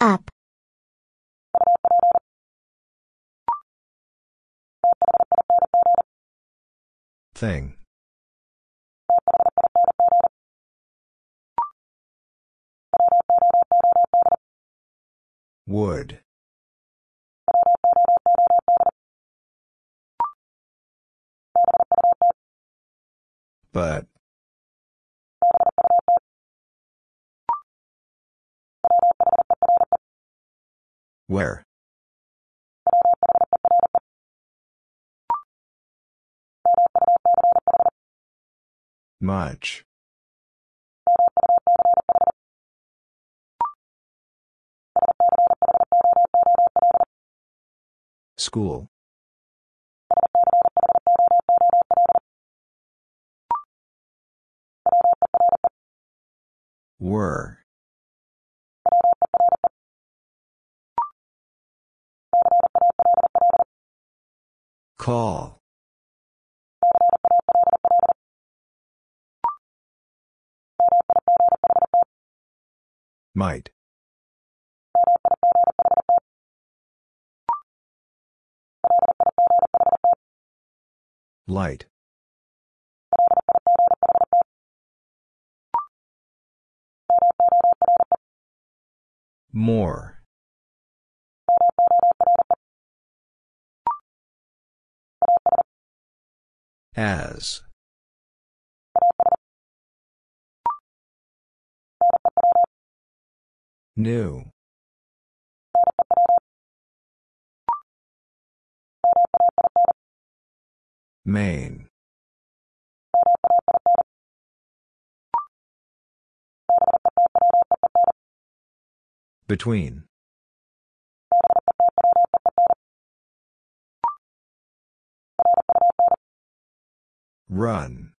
Up. Thing. Would. But. Where? Much. School. Were. Call. Might. Light. More. As. New. Main. Between. Run.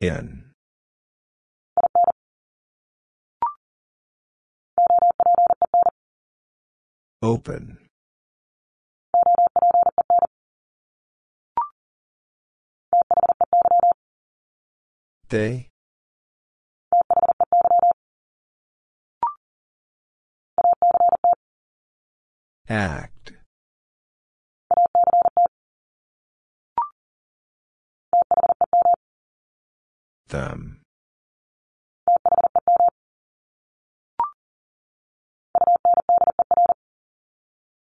In. Open. They? Act. Them.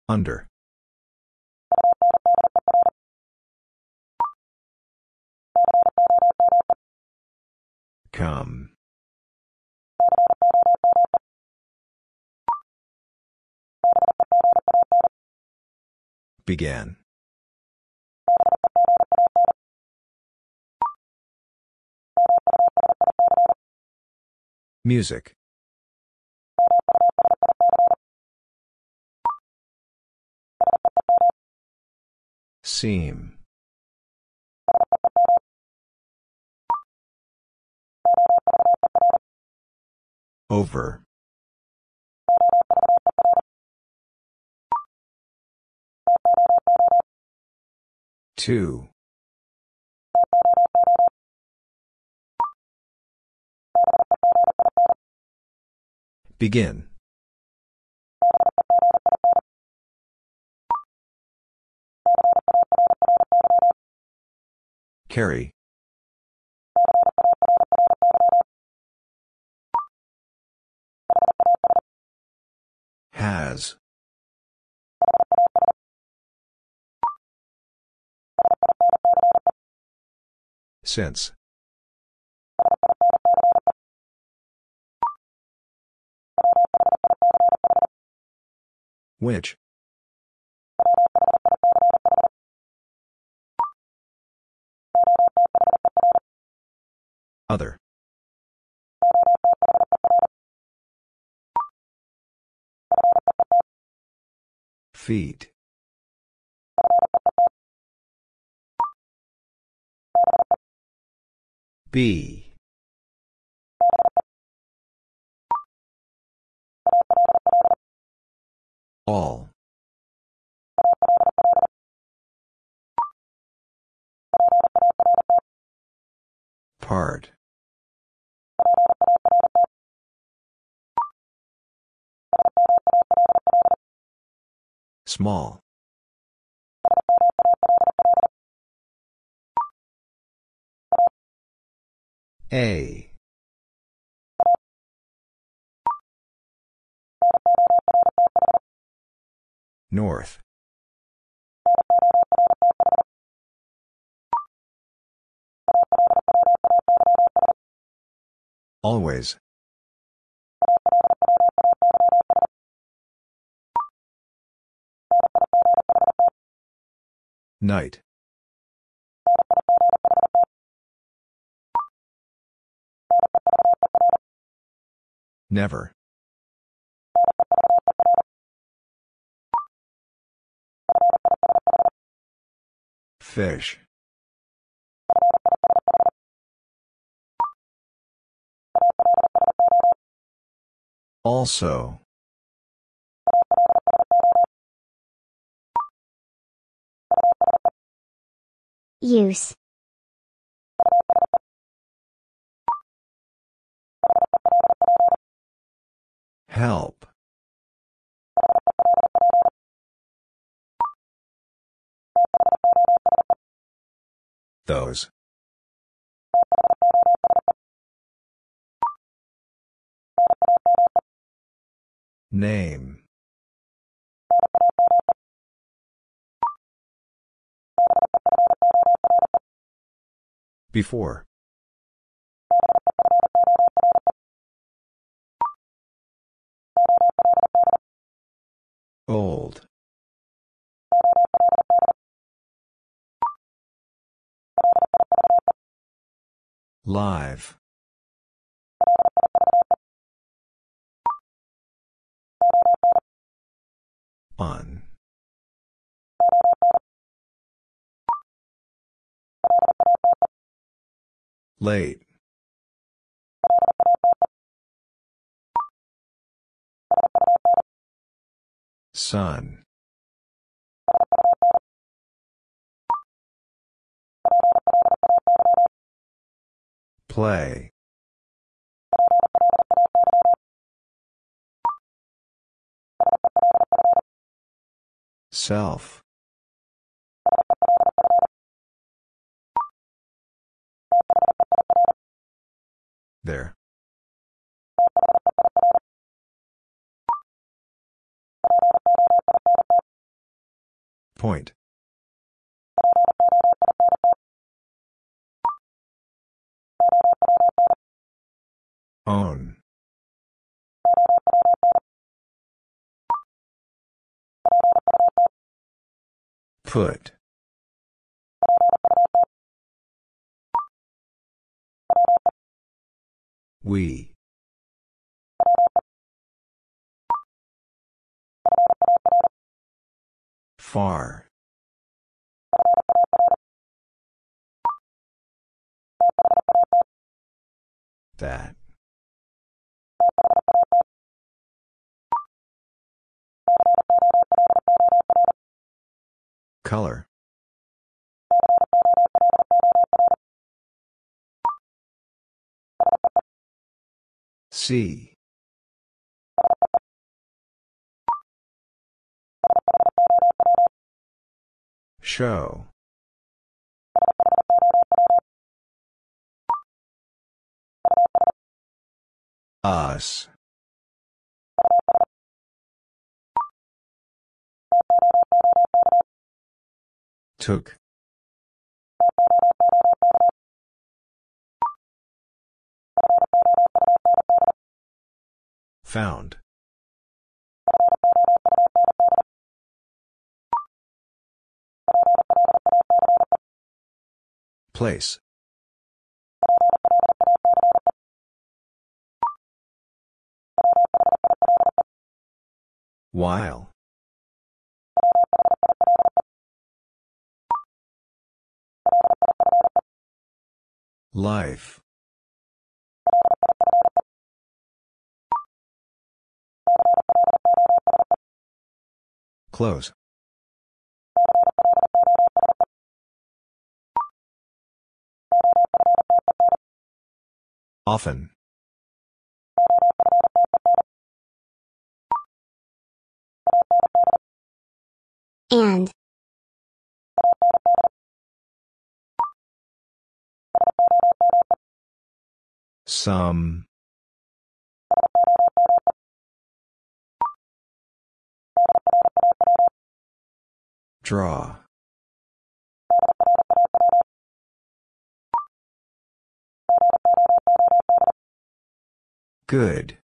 Under. Come. Began. Music. Seem. Over. Two. Begin. Carry. Has. Since. Which? Other. Feet. Be. All. Part. Small. A. North. Always. Night. Never. Fish. Also. Use. Help. Those. Name. Before. Old. Live. On. Late. Sun. Play. Self. There. Point. Own. Put. We. Far. That. Color. See. Show. Us. Took. Found. Place. While. Life. Close. Often. And. Some. Draw. Good.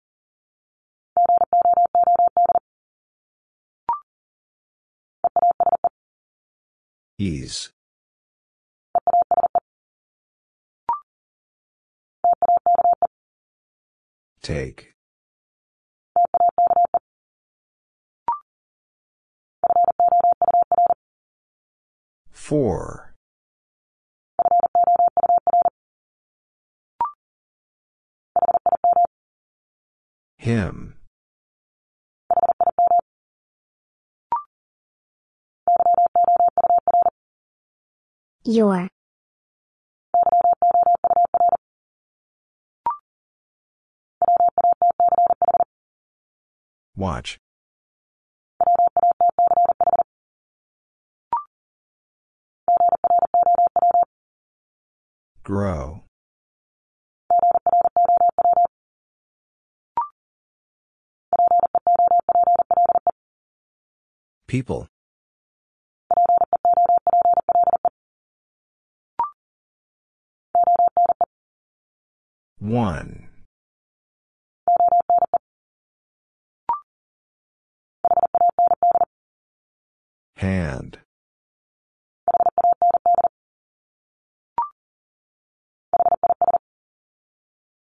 Ease. Take. Four. Him. Your. Watch. Grow. People. One. Hand.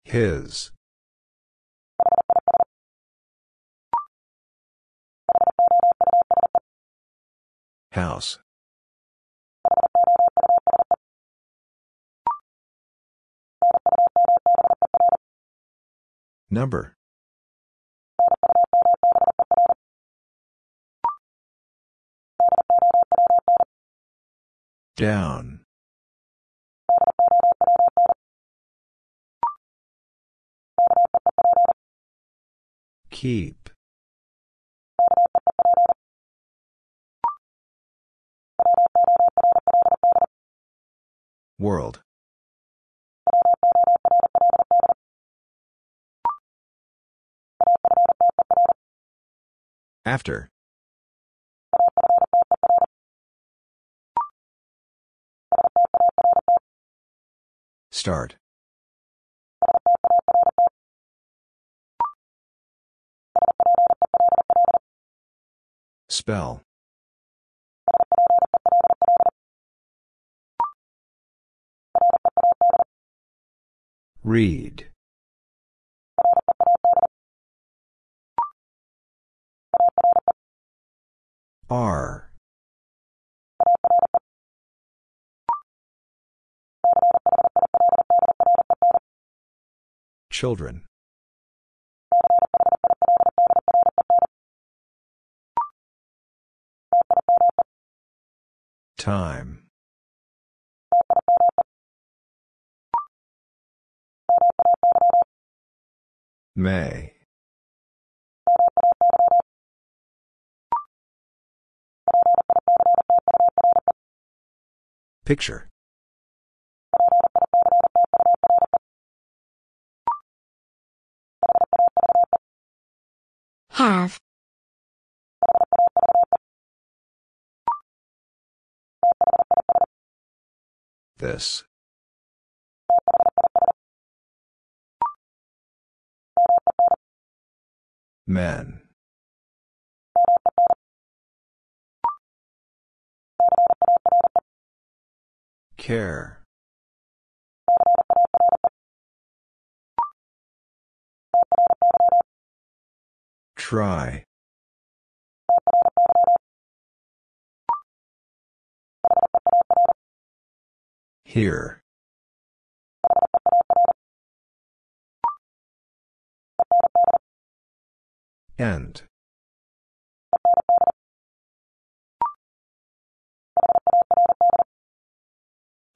His. House. Number. Down. Keep. World. After. Start. Spell. Read. Are. Children. Time. May. Picture. Have. This. Men. Care. Try. Here. End.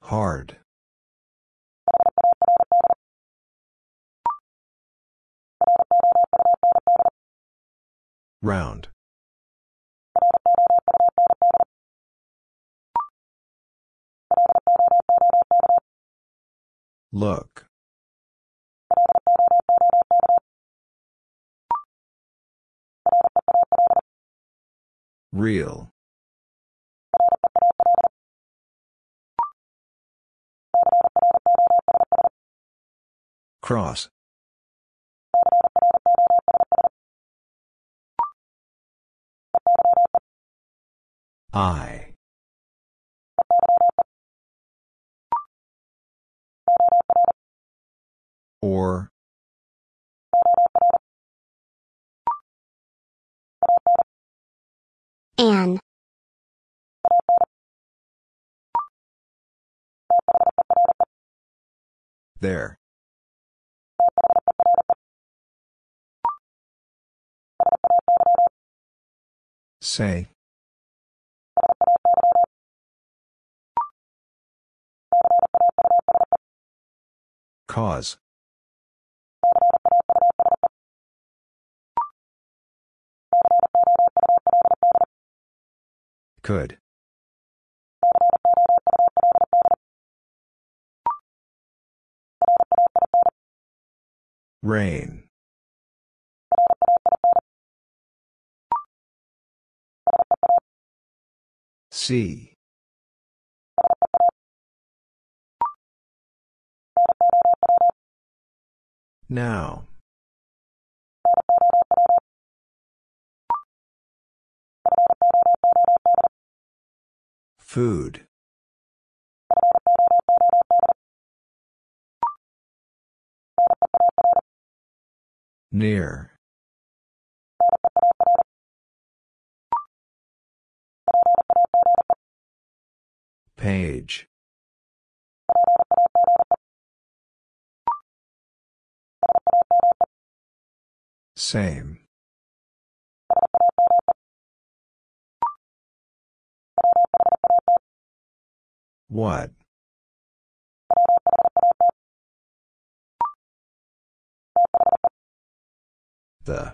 Hard. Round. Look. Real. Cross. I. Or. An. There. Say. Cause. Could. Rain. See. Now. Food. Near. Page. Same. What? The.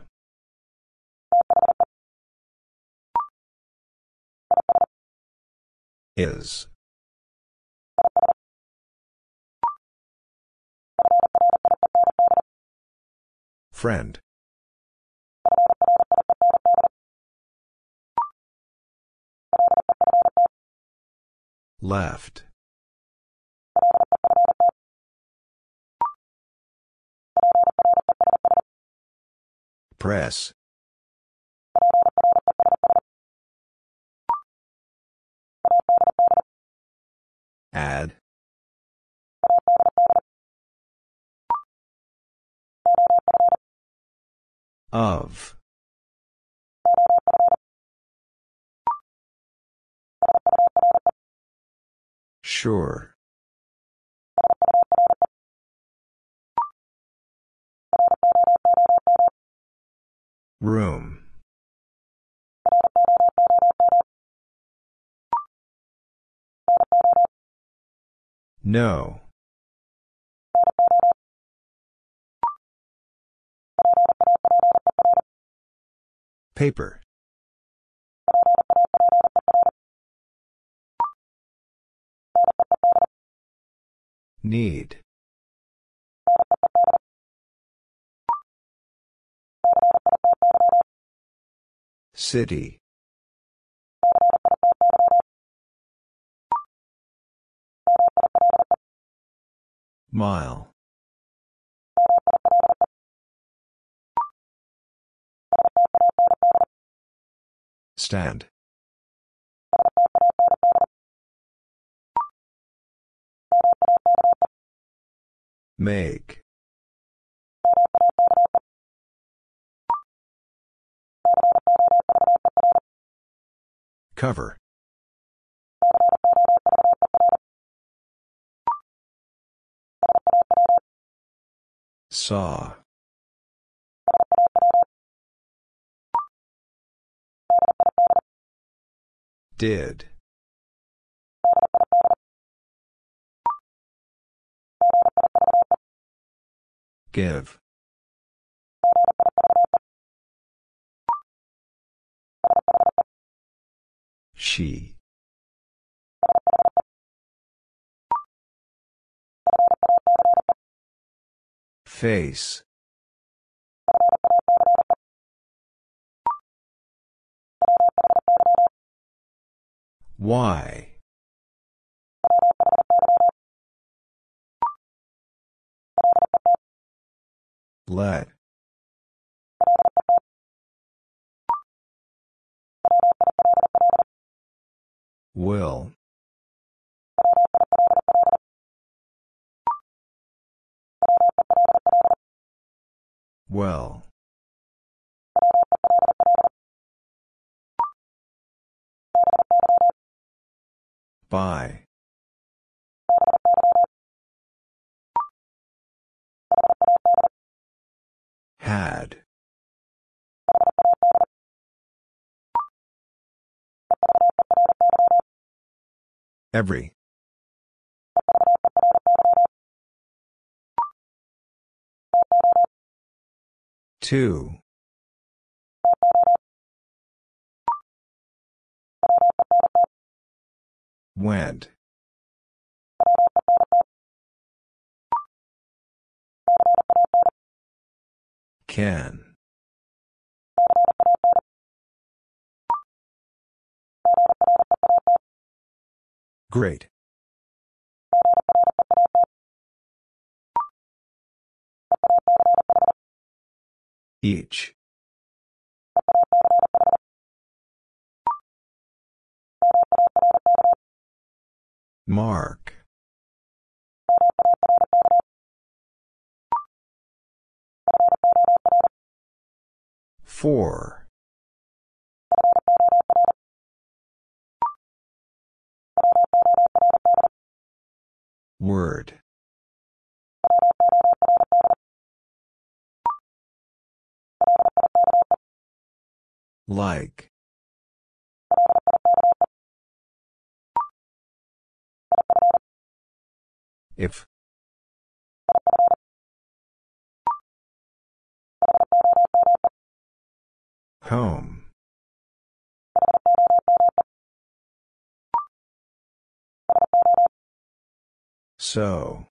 Is. Friend. Left. Press. Add. Of. Sure. Room. No. Paper. Need. City. Mile. Stand. Make. Cover. Saw. Did. Give. She. Face. Why? Let. Will. Well. By. Had. Every. Two. Went. Can. Great. Each. Mark. Four. Word. Like. If. Home. So.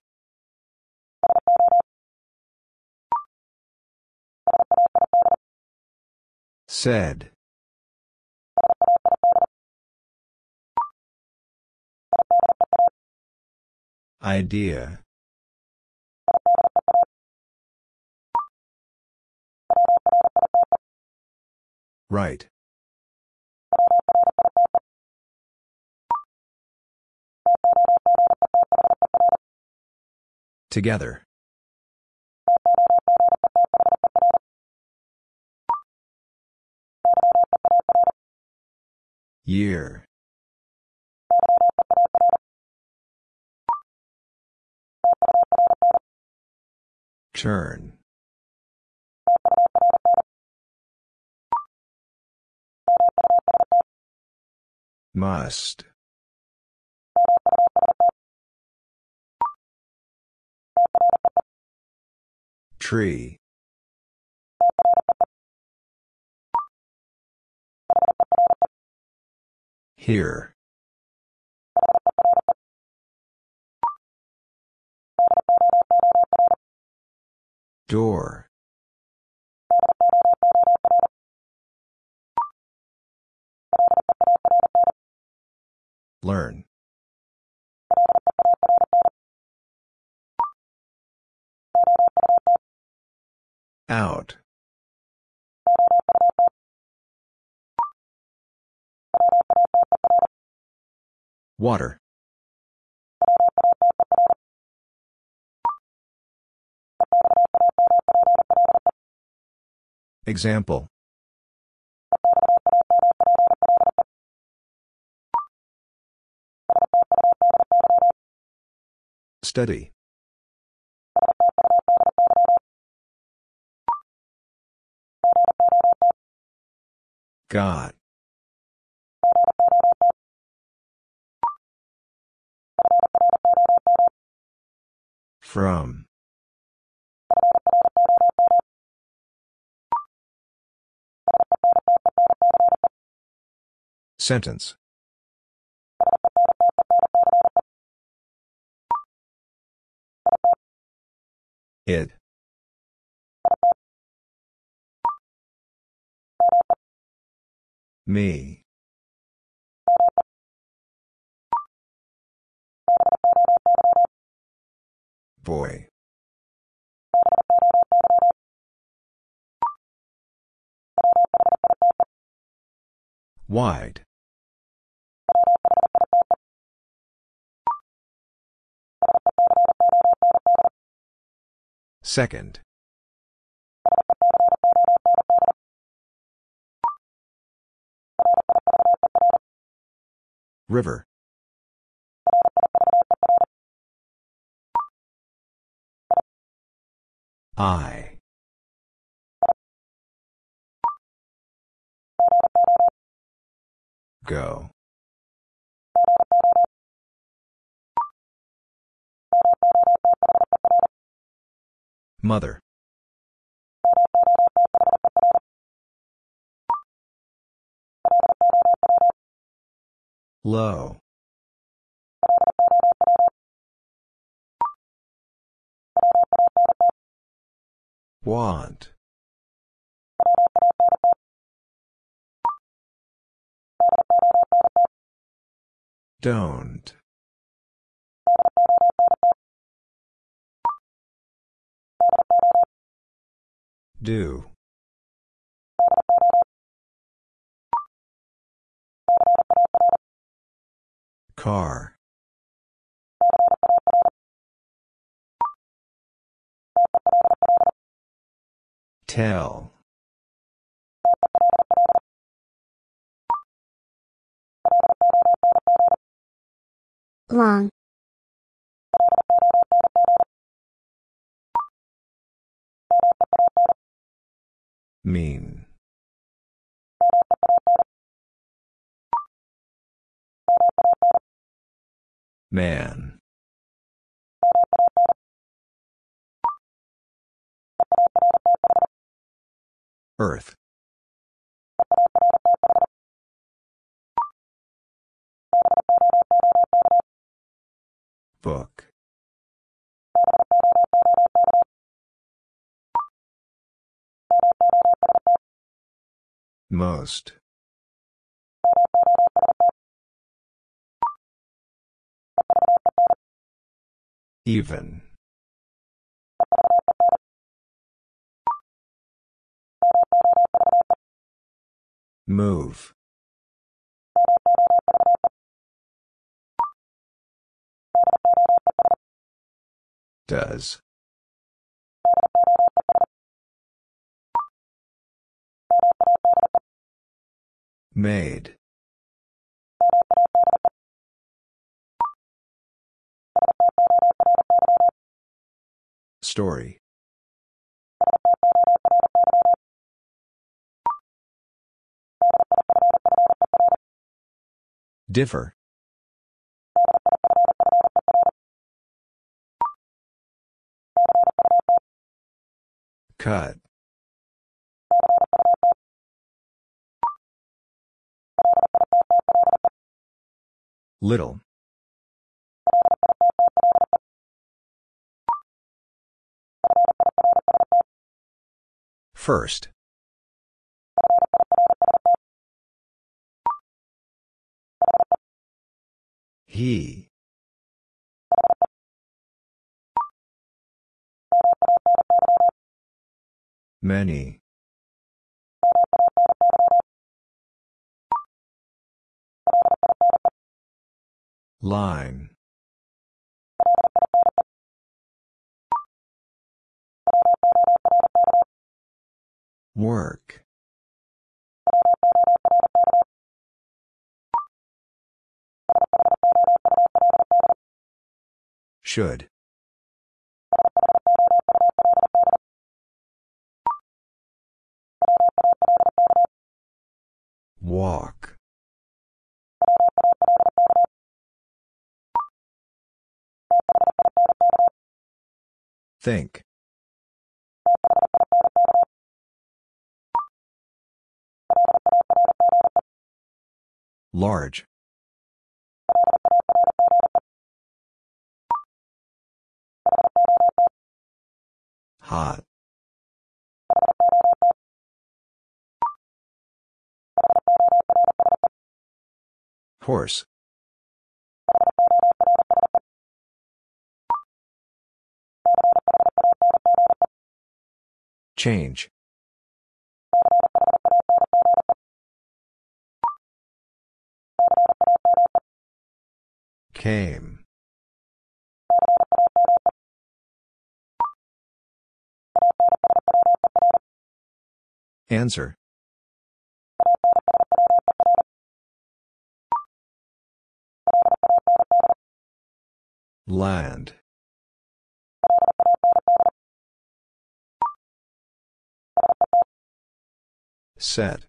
Said. Idea. Right. Together. Year. Turn. Must. Tree. Here. Door. Learn. Out. Water. Example. Study. Got. From. Sentence. It. Me. Boy. Wide. Second. River. I. Go. Mother. Low. Want. Don't. Do. Car. Tell. long, Mean. Man. Earth. Book. Most. Even. Move. Does. Made. Story. Differ. Cut. Little. First. He. Many. Line. Work. Should. Walk. Think. Large. Hot. Horse. Change. Came. Answer. Land. Set.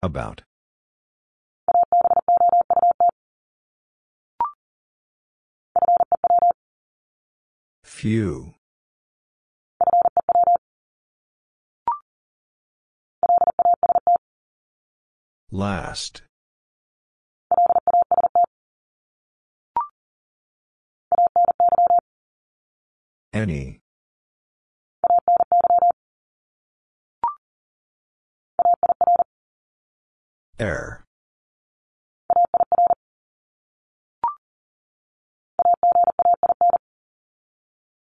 About. Few. Last. Any. Air.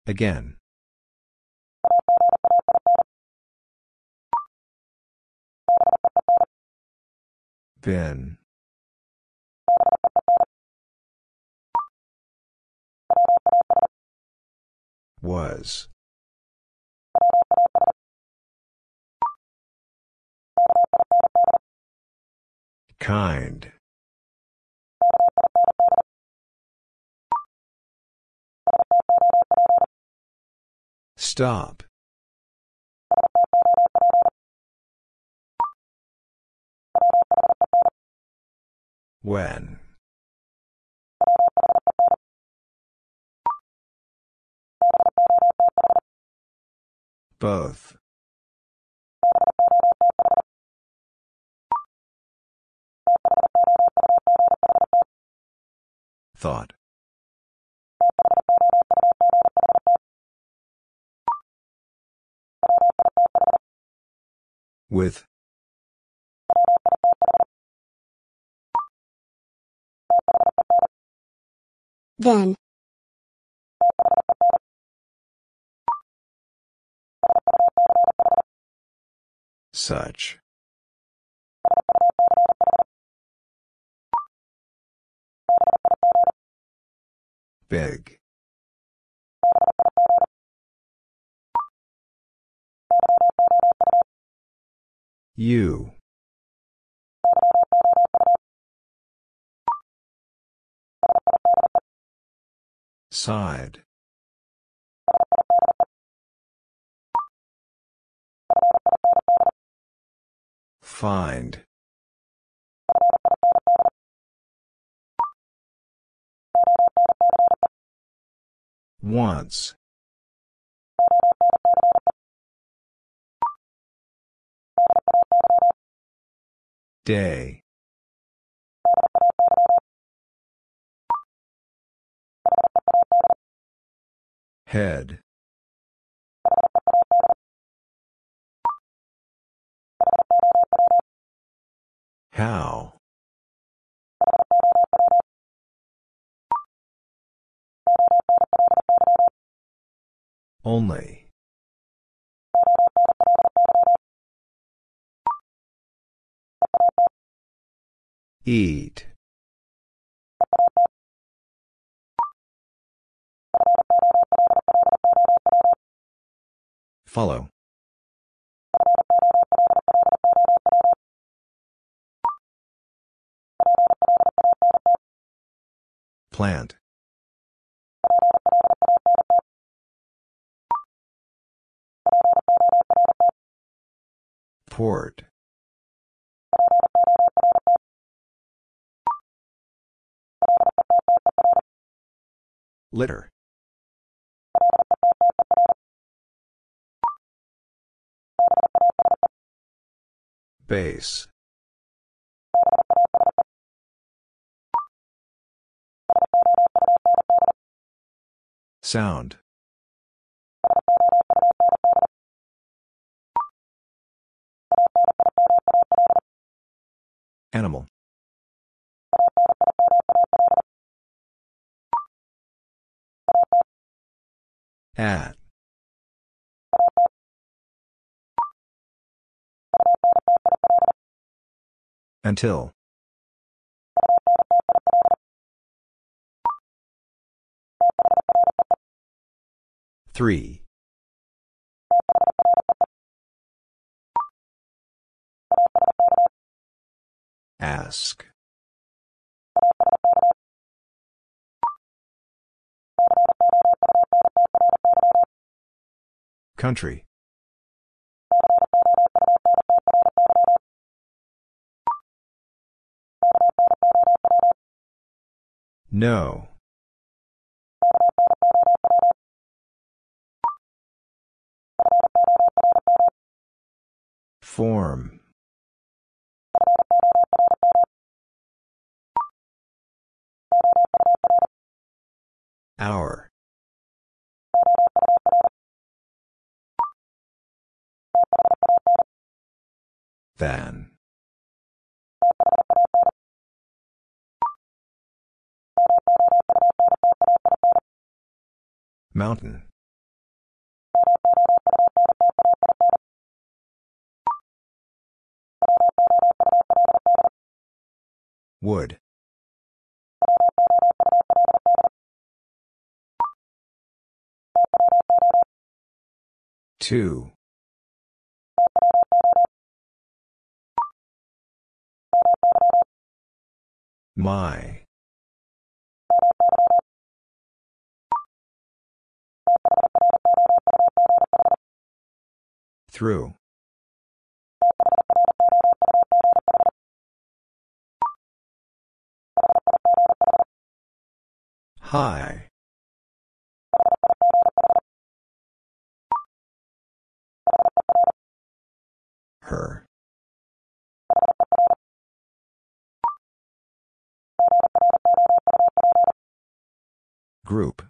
Again. Bin. Was. Kind. Stop. When. Both. Thought. With. Then. Such. Big. You. Side. Find. Once. Day. Head. How? Only. Eat. Follow. Plant. Port. Litter. Base. Sound. Animal. At. Until. Three. Ask. Country. No. Form. Hour. Than. Mountain. Wood. Two. My. Through. High. Her. Group.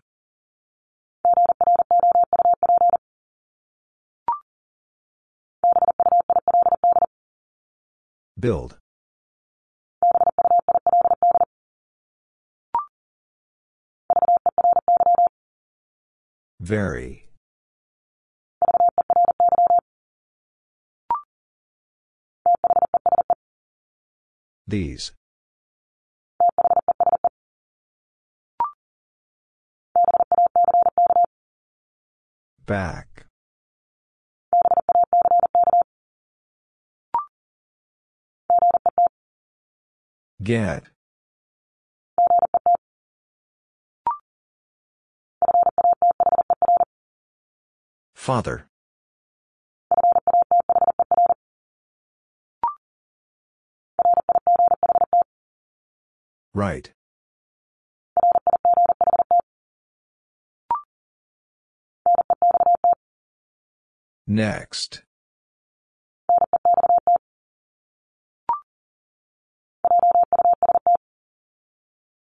Build. Very. These. Back. Get. Father. Right. Next.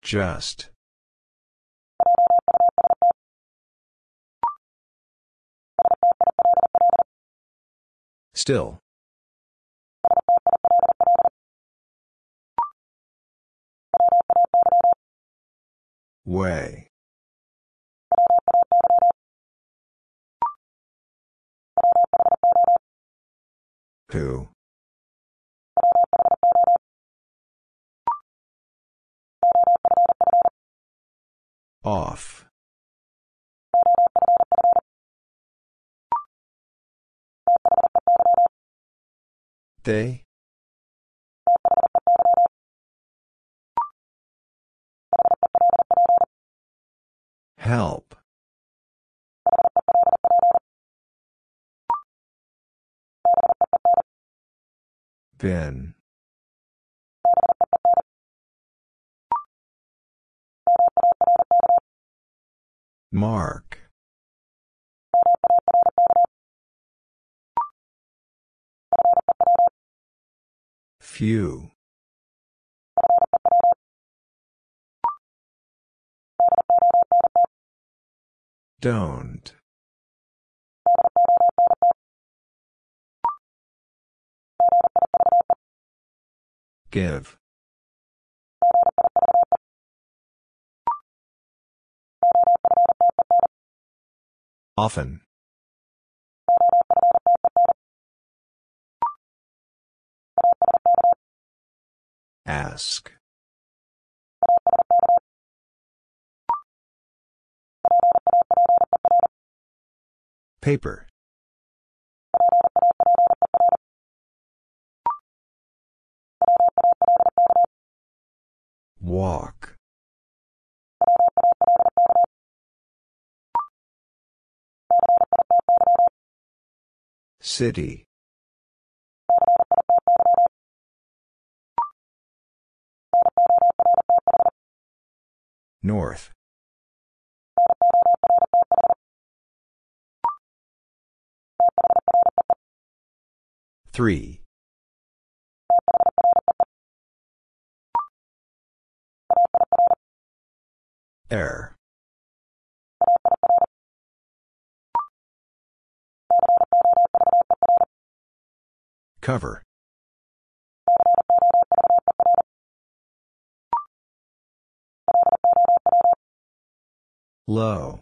Just. Still. Way. Who? Off. They? Help. Bin. Mark. Few. Don't. Give. Often. Ask. Paper. Walk. City. North. Three. Air. Cover. Low.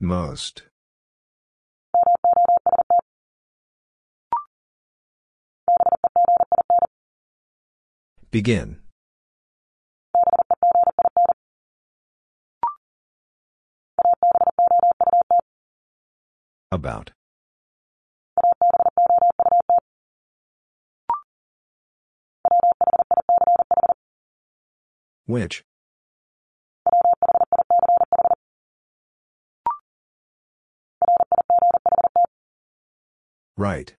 Most. Begin. About. Which? Right.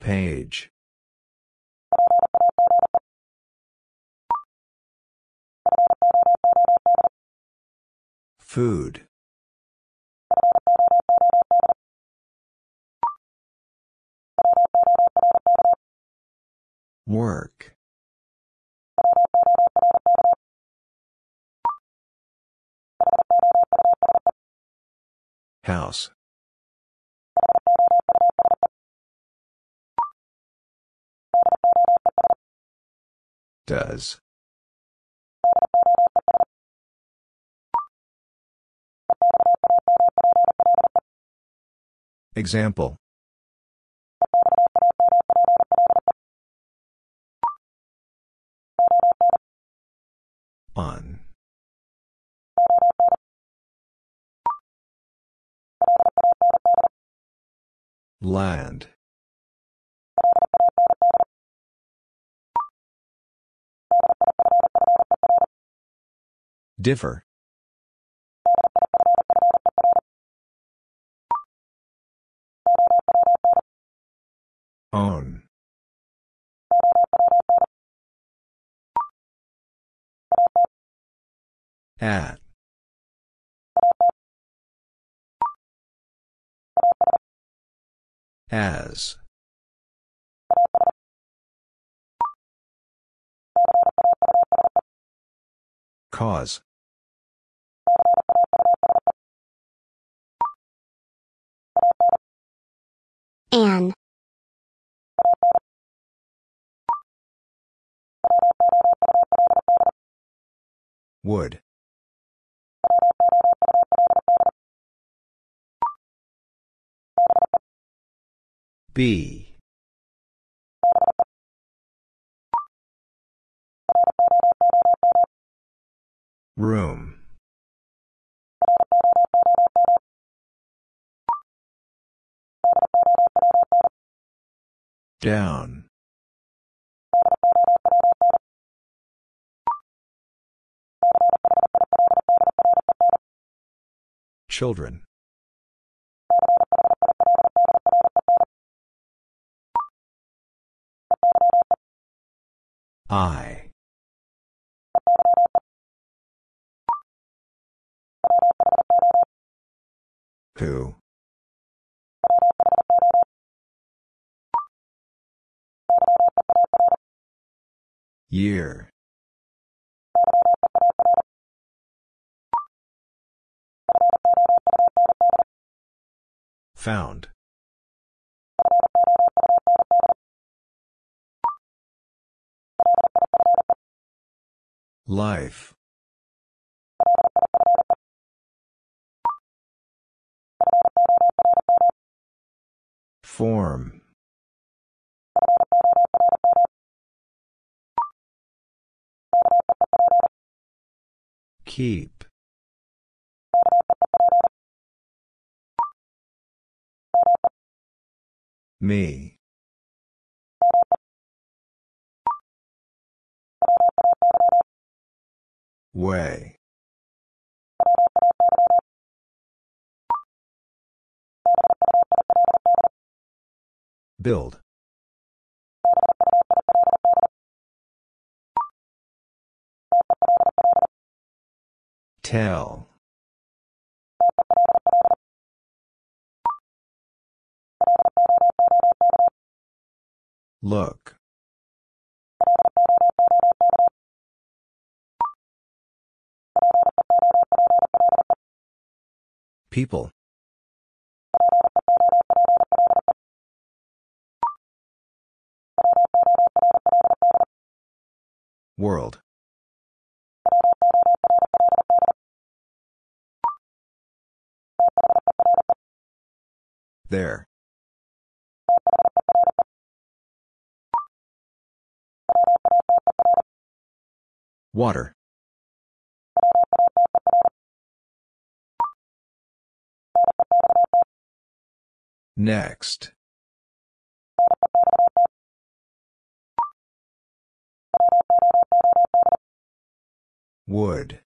Page. Food. Work. House. Does. Example. On. Land. Differ. Own. At. As. Cause. An. Would. Be. Room. Down. Children. I. Who? Year. Found. Life. Form. Keep. Me. Way. Build. Tell. Look. People. World. There. Water. Next. Wood.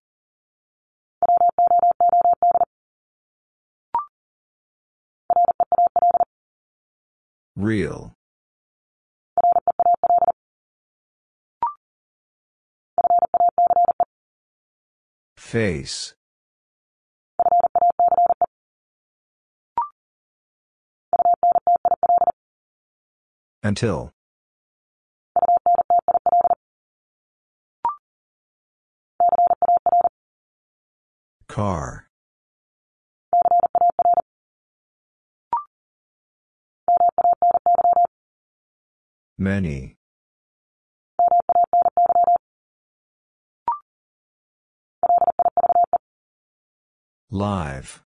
Real. Face. Until. Car. Many. Live.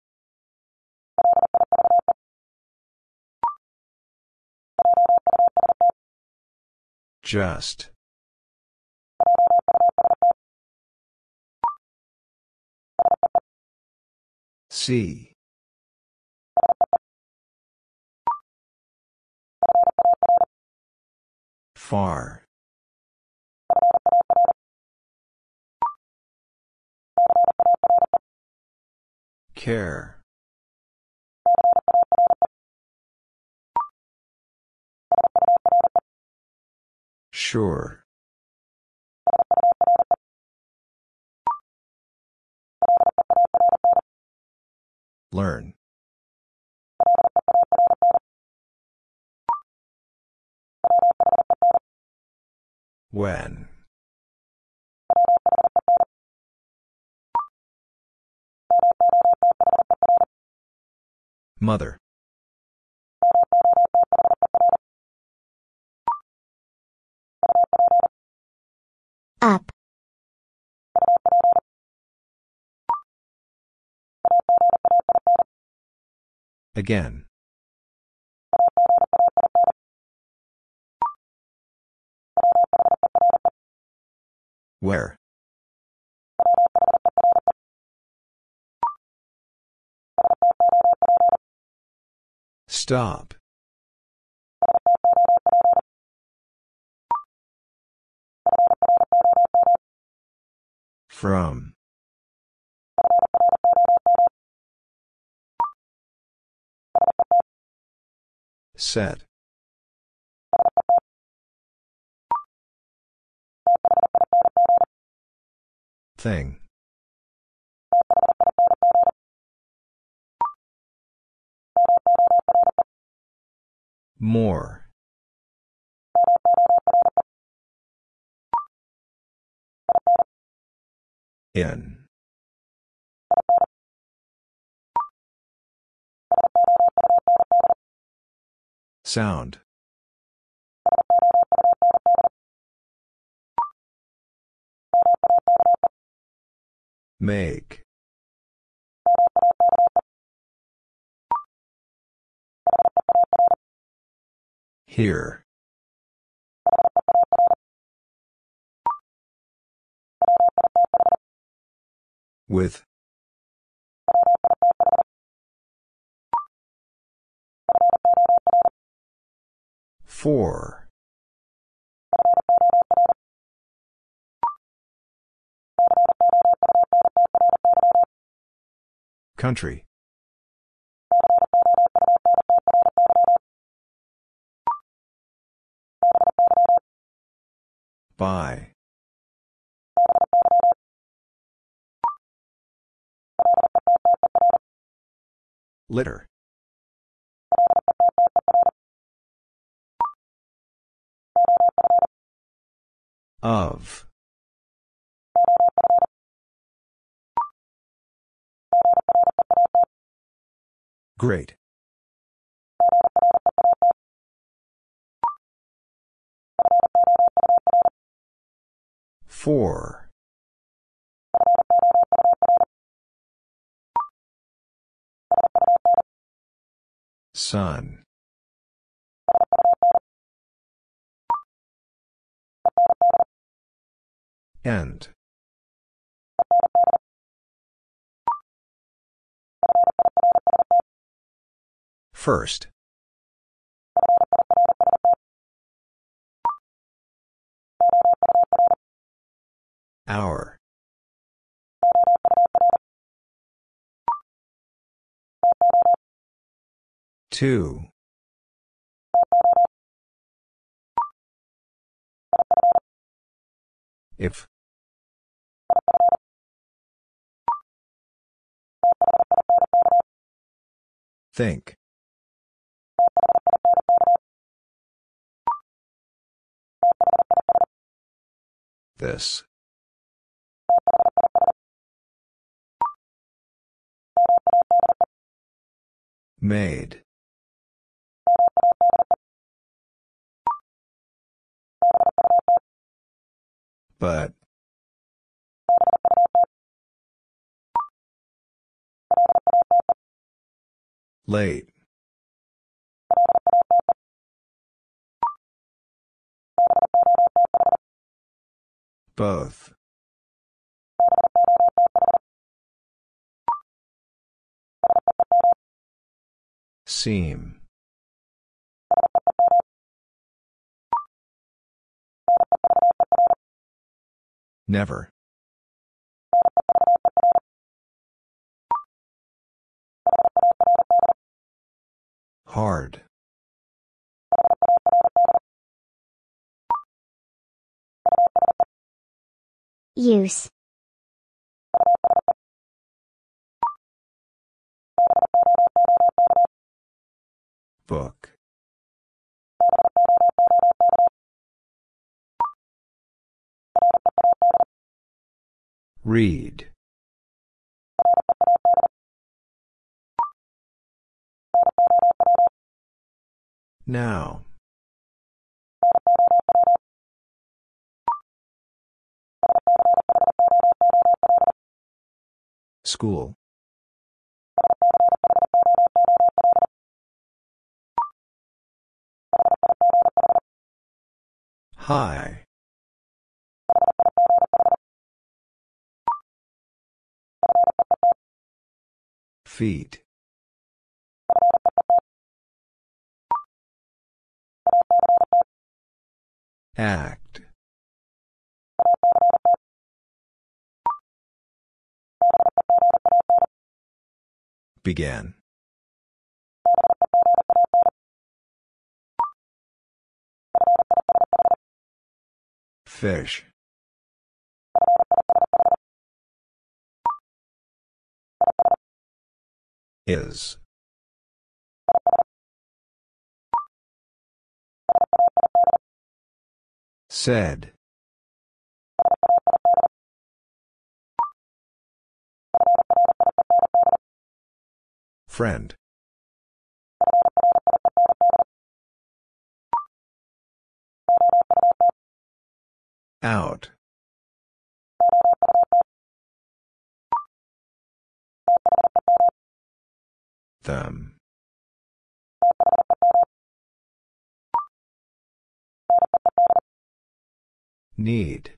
Just. See. Far. Care. Sure. Learn. When. Mother. Up. Again. Where? Stop. From. Set. Thing. More. In. Sound. Make. Here. With. Four. Country. By. Litter. Of. Great. Four. Sun. End. First. Hour. Two. If. Think. This. Made. But. Late. Both. Seem. Never. Hard. Use. Book. Read. Now. School. High. Feet. Act. Began. Fish. Is. Said. Friend. Out. Them. Need.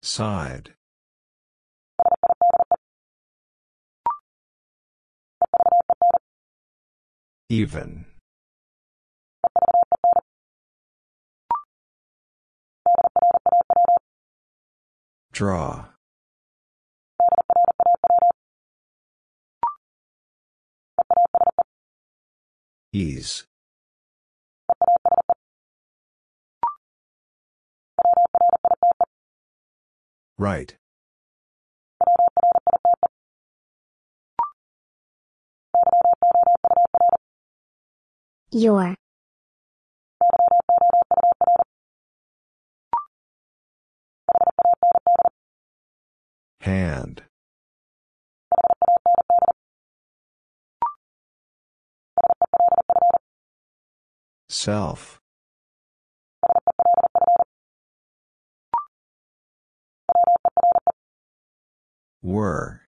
Side. Even. Draw. Ease. Right. Your. Hand. Self. Were.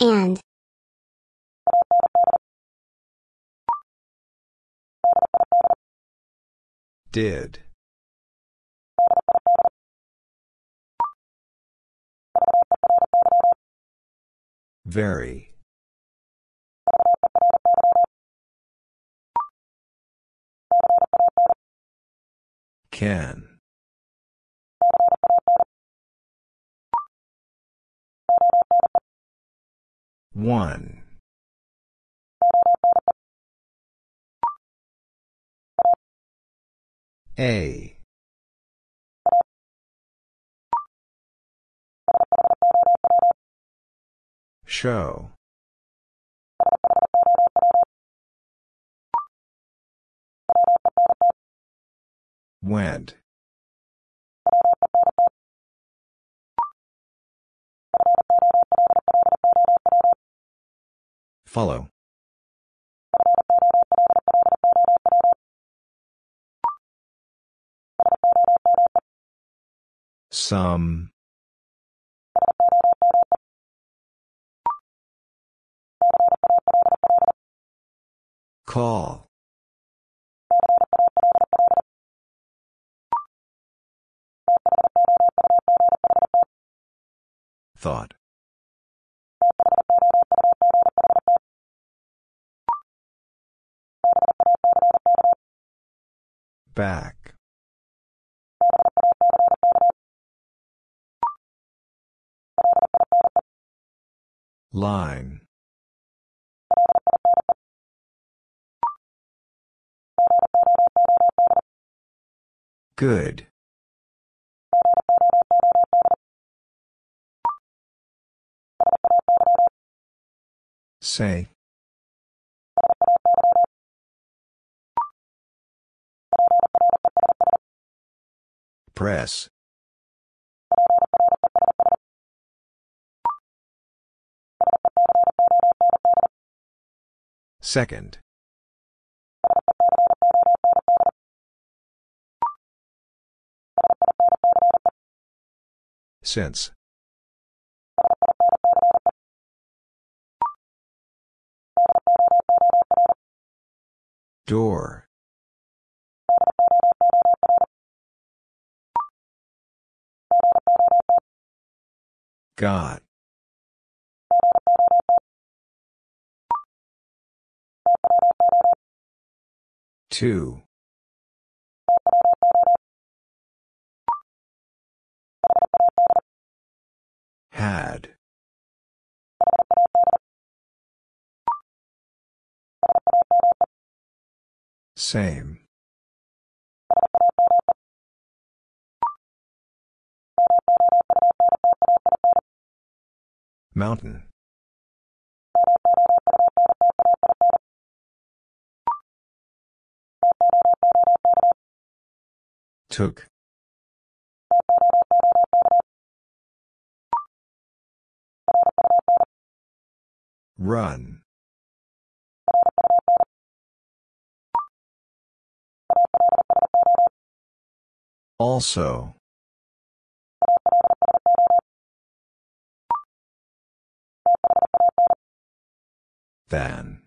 And. Did. Very. Can. One. A. Show. Went. Follow. Some. Call. Thought. Back. Line. Good. Say. Press. Second. Since. Door. Got. Two. Had. Same. Mountain. Took. Run. Also. Than.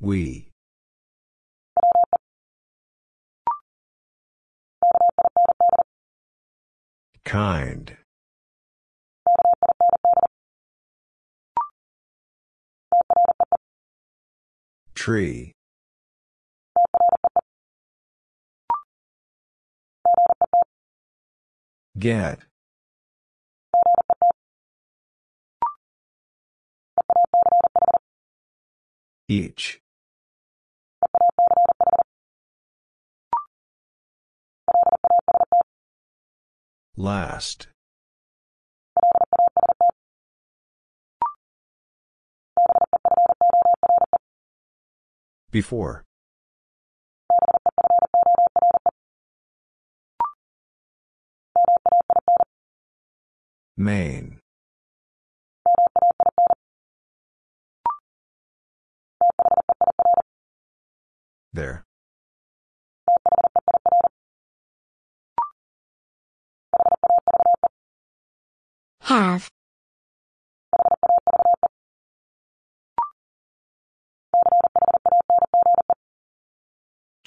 We. Kind. Tree. Get. Each. Last. Before. Main. There. Have.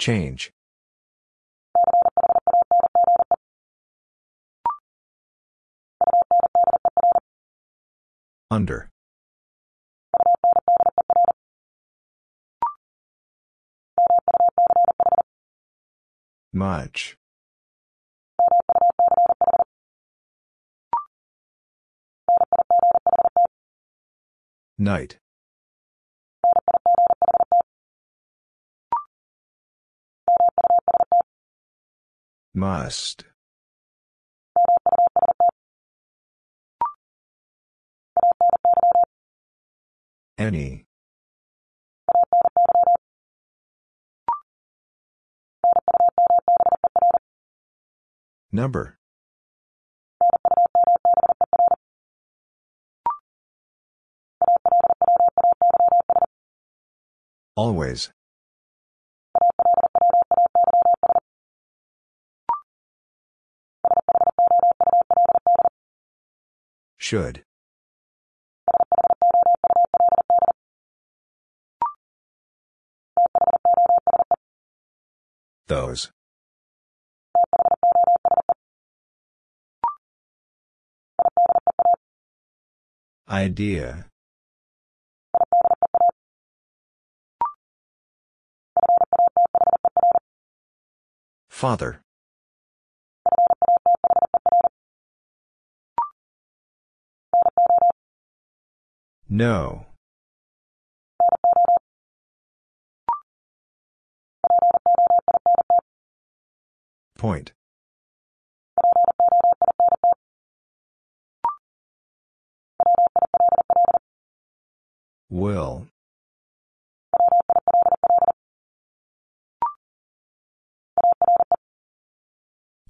Change. Under. Much. Night. Must. Any. Number. Always. Should. Those. Idea. Father. No. Point. Will.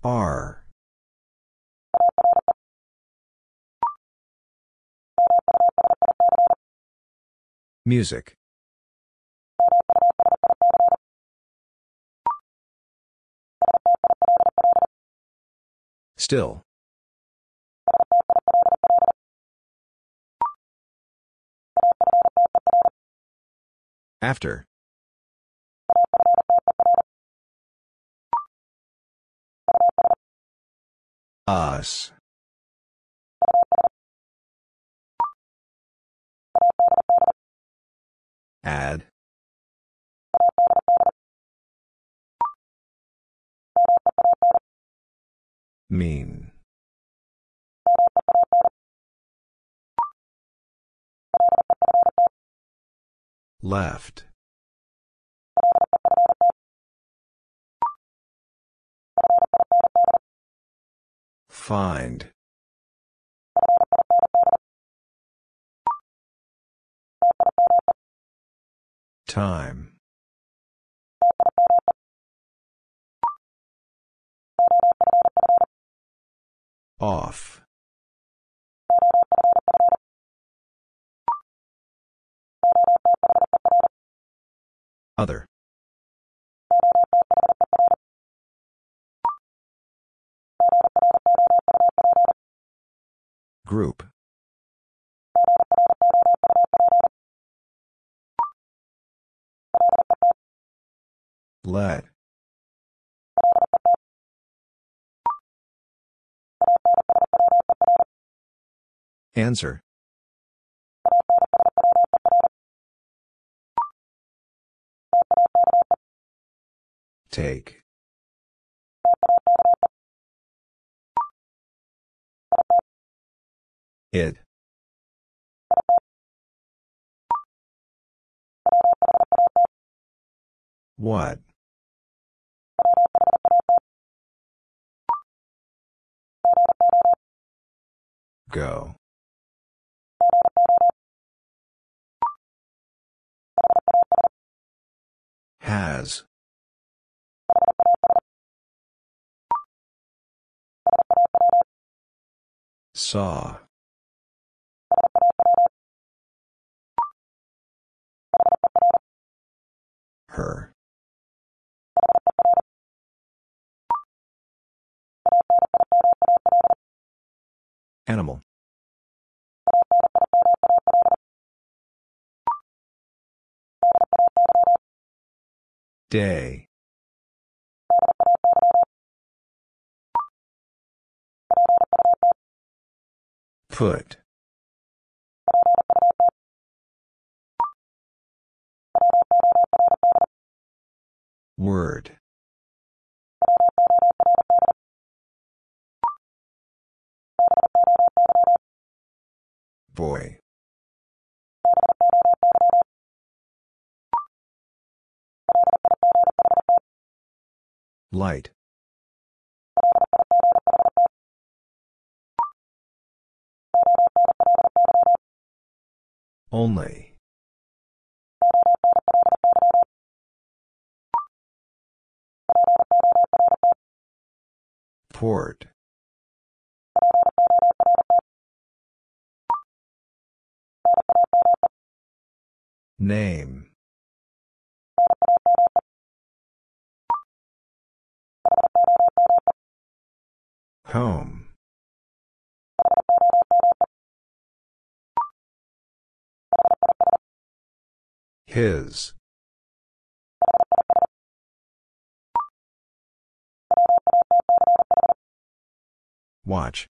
Are. Music. Still. After. Us. Add. Mean. Left. Find. Time. Off. Other. Group. Let. Answer. Take. It. What? Go. Has. Saw. Her. Animal. Day. Put. Word. Boy. Light. Only. Port. Name. Home. His. Watch.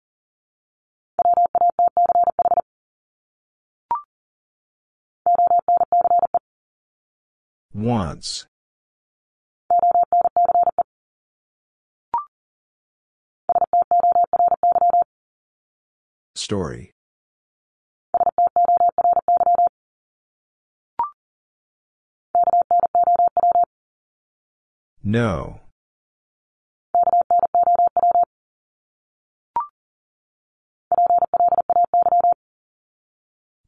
Once. Story. No.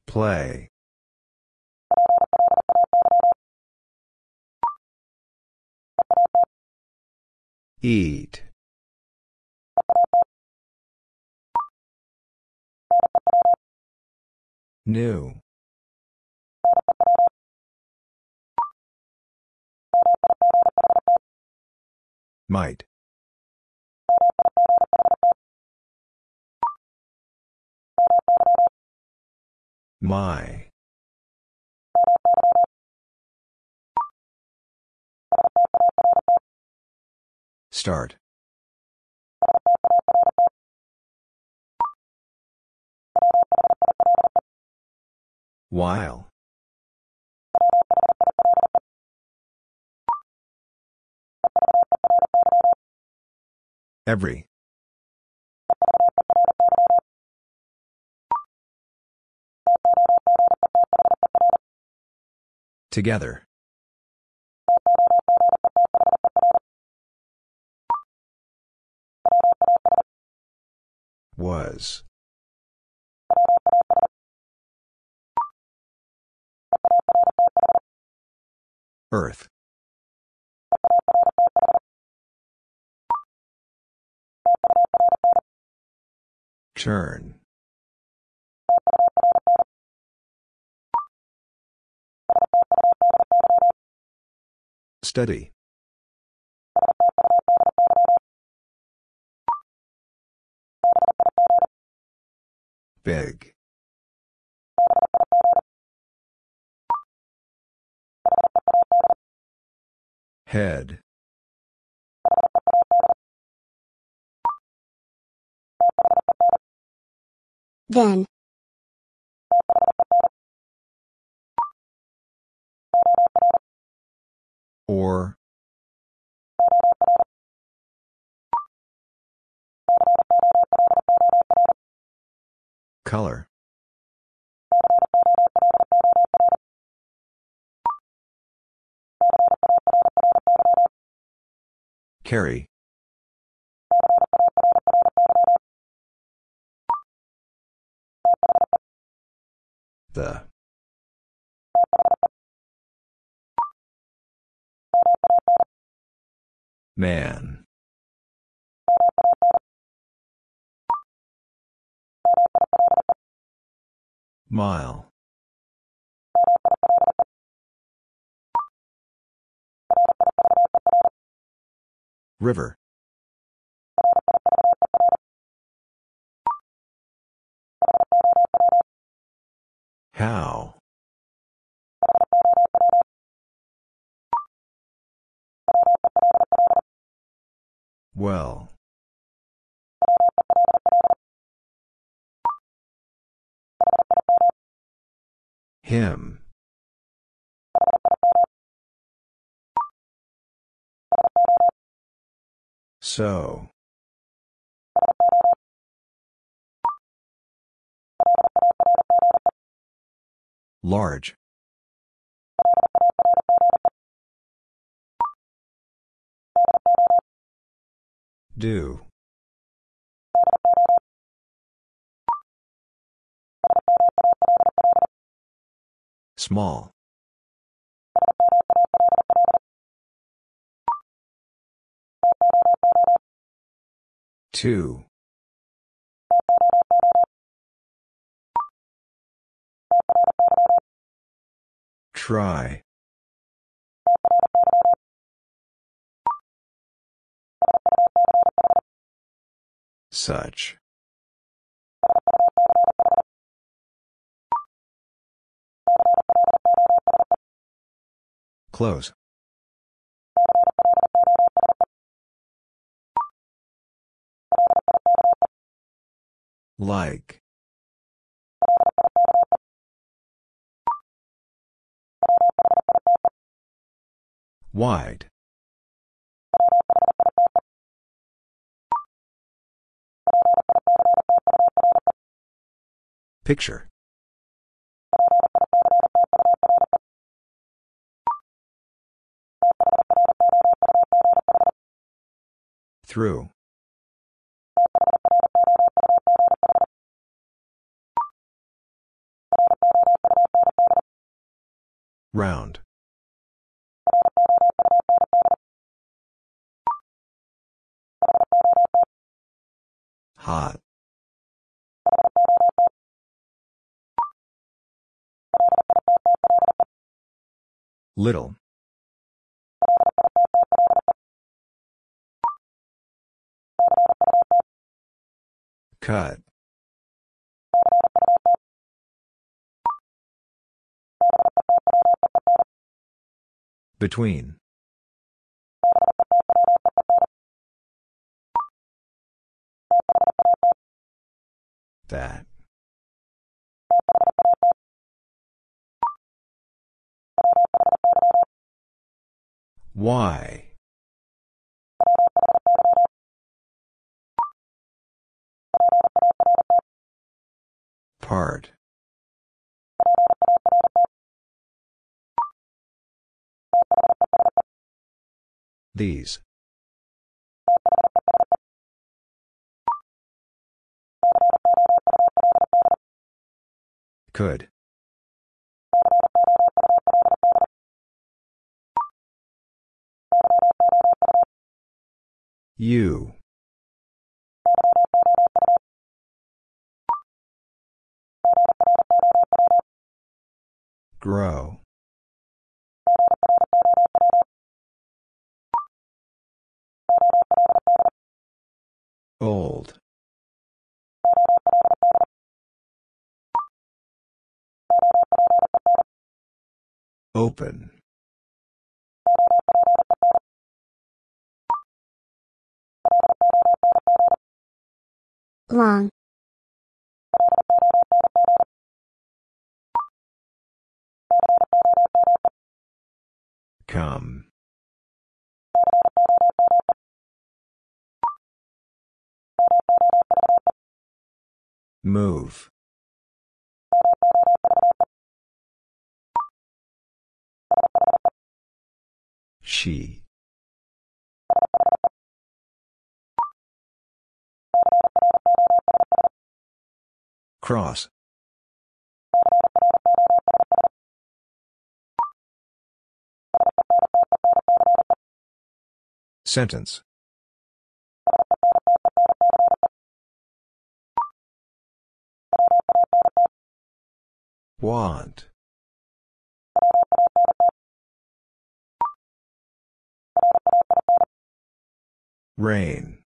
Play. Eat. New. Might. My. Start. While. Every. Together. Was. Earth. Turn. Study. Big. Head. Then. Or. Color. Carry. The. Man. Mile. River. How? Well. Him. So. Large. Do. Small. Two. Try. Such. Close. Like. Wide. Picture. Through. Round. Hot. Little. Cut. Between. That. Why? Part. These. Could. You. Grow. Old. Open. Long. Come. Move. She. Cross. Sentence. Want. Rain.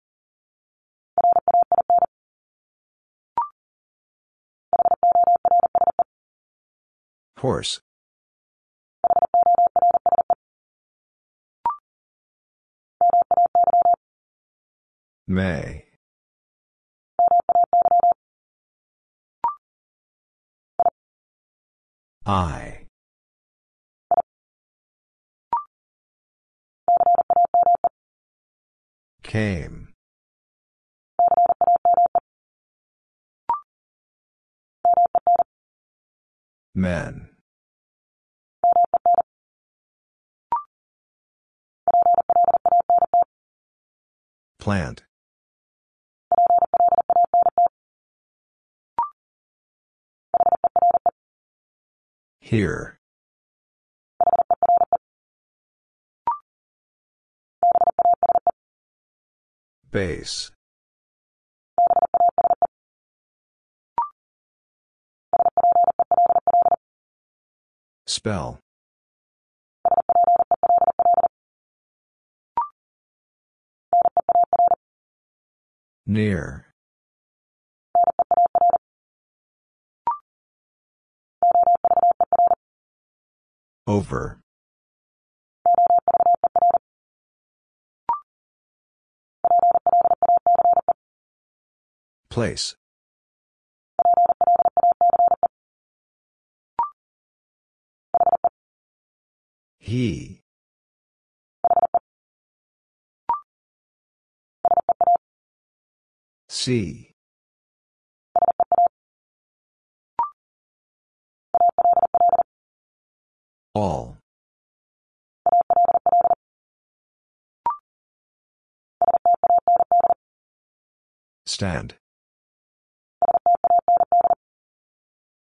Horse. May. I. Came. Men. Plant. Here. Base. Spell. Near. Over. Place. He. See. All. Stand.